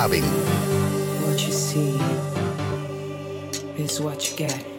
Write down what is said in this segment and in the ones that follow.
Clubbing. What you see is what you get.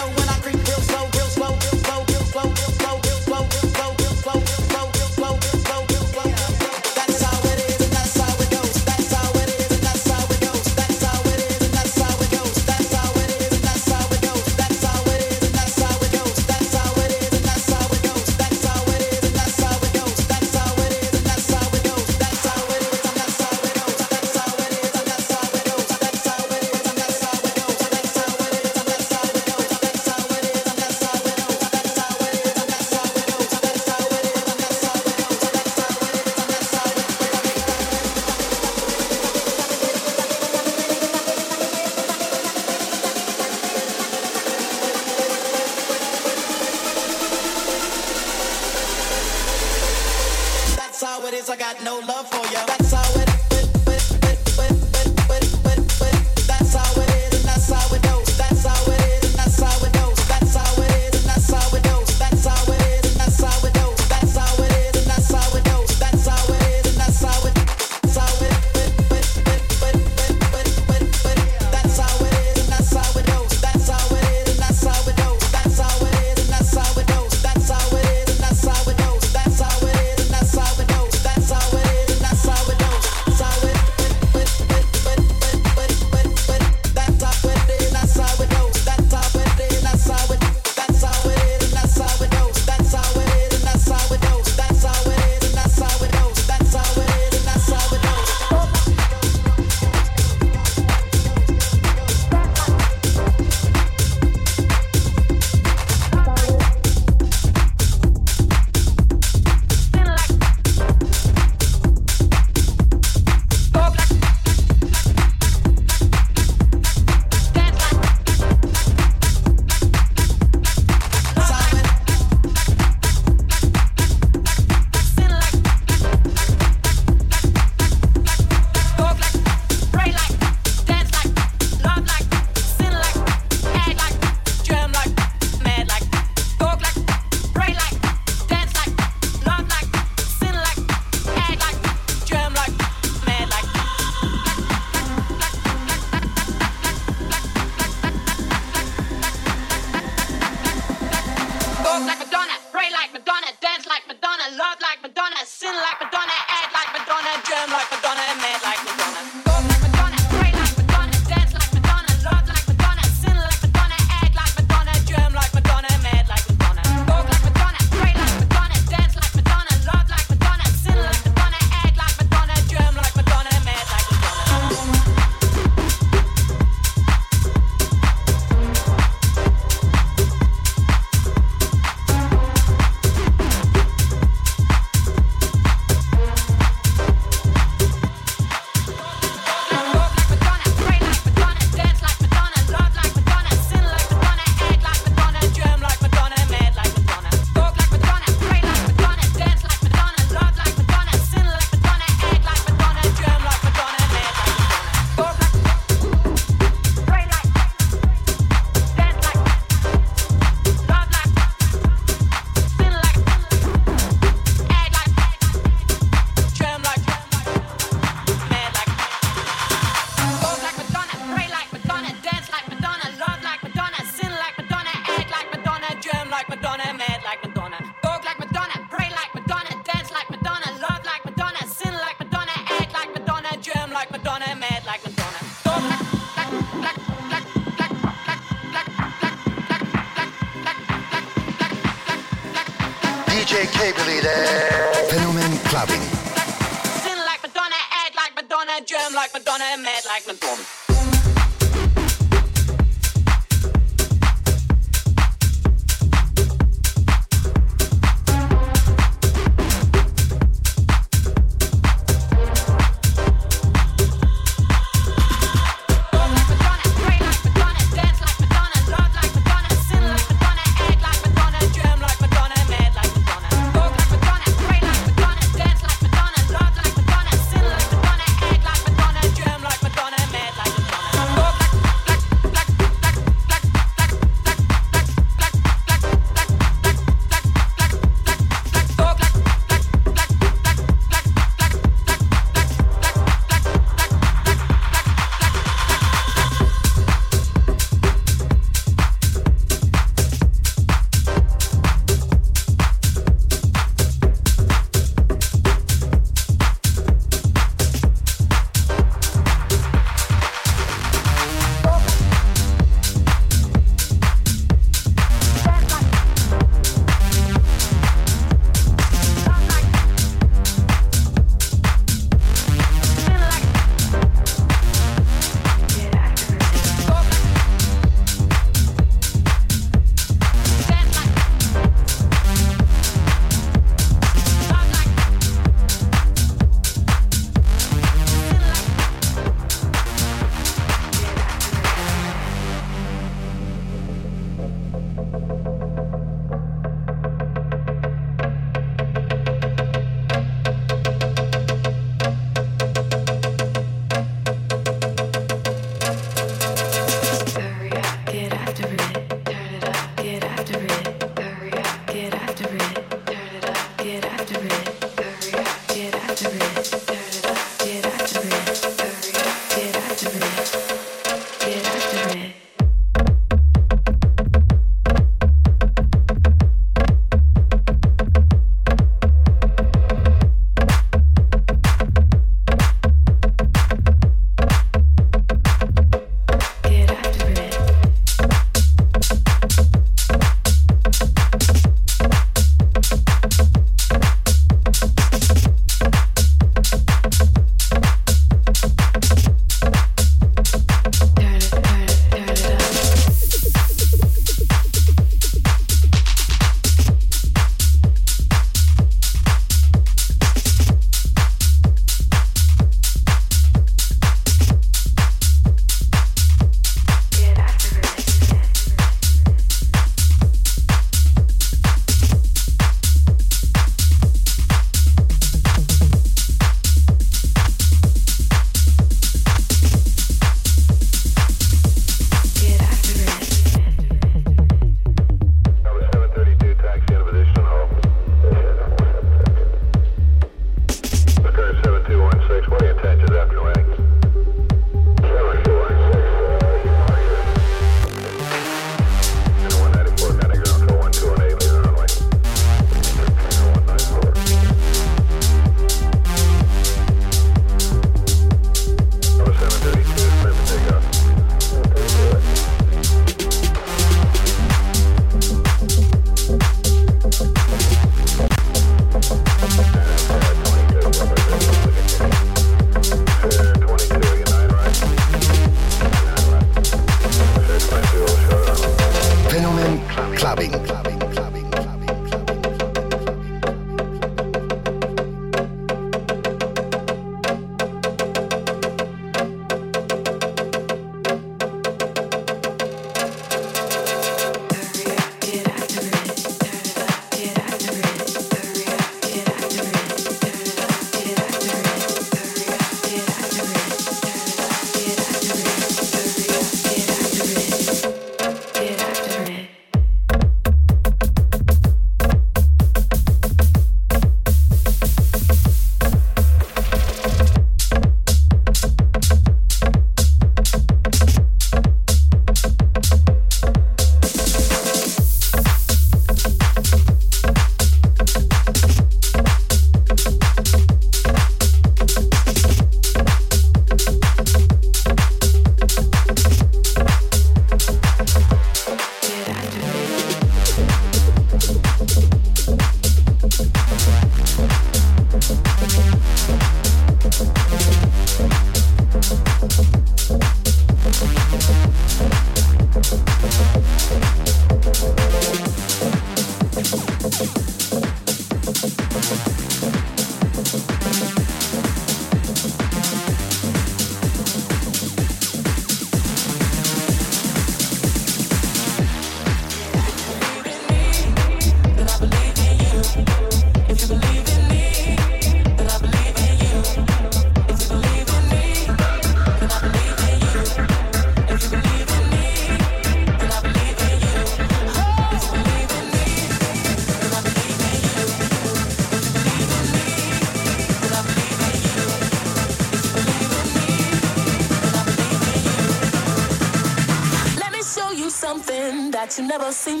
You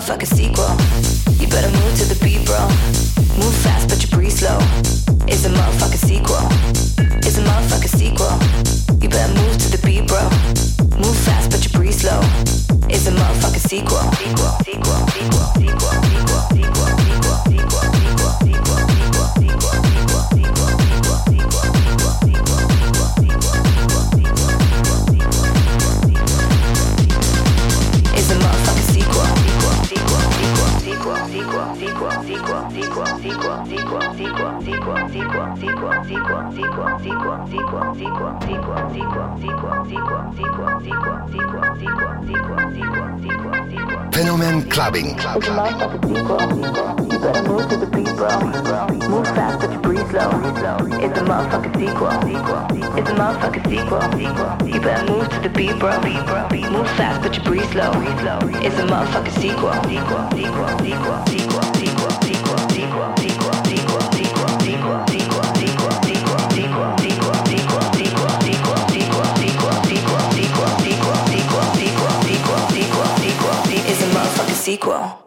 motherfuckers. Slow. It's a motherfucking sequel. It's a motherfucking sequel. You better move to the beat, bro. Move fast, but you breathe slow. It's a motherfucking sequel. Sequel, sequel, sequel, sequel, sequel, sequel, sequel, sequel, sequel, sequel, sequel, sequel, sequel,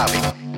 Slavic.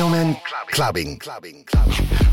Fenomen Clubbing. Clubbing.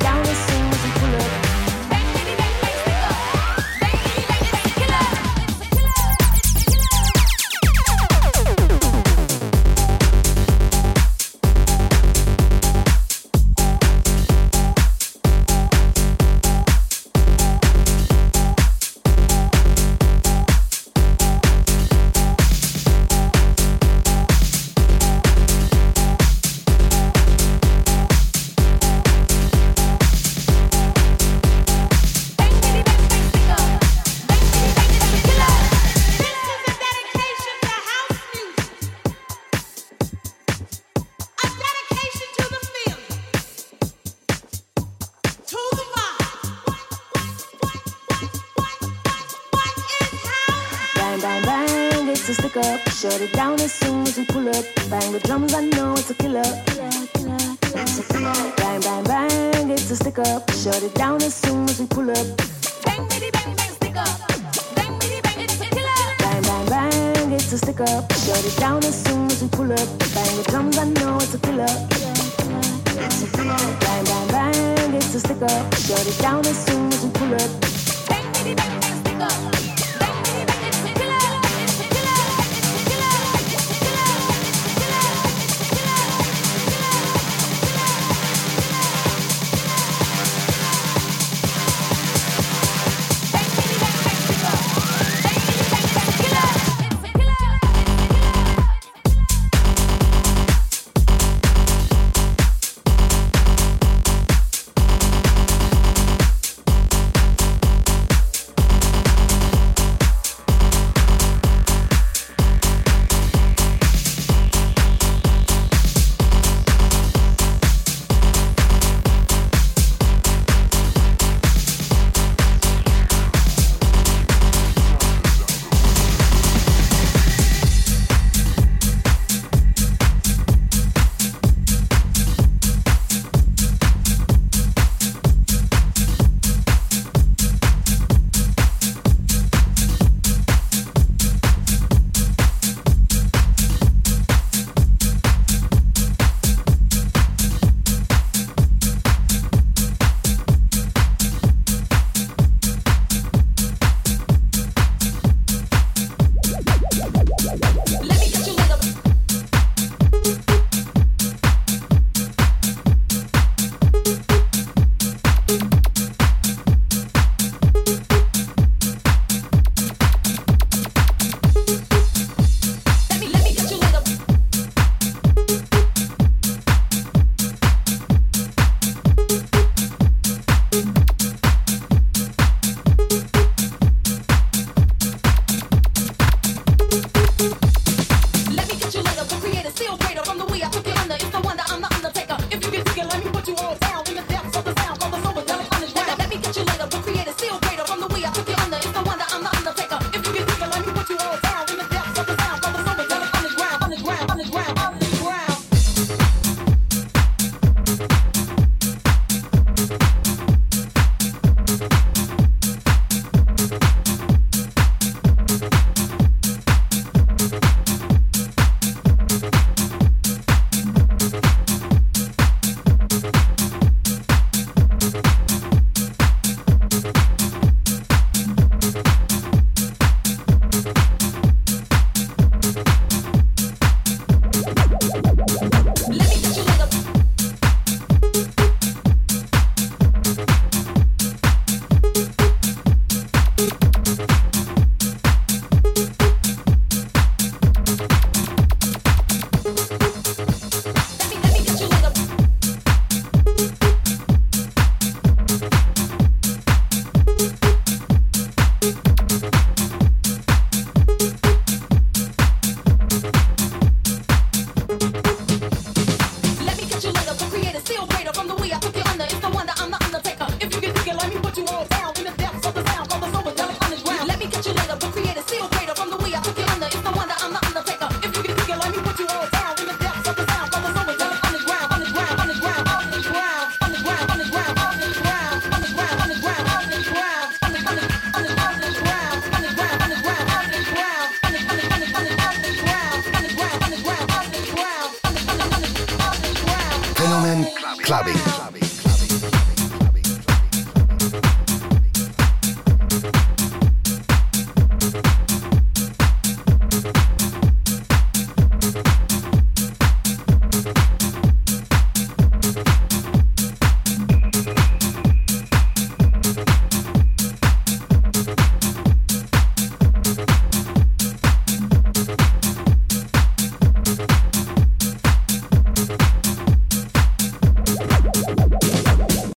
想你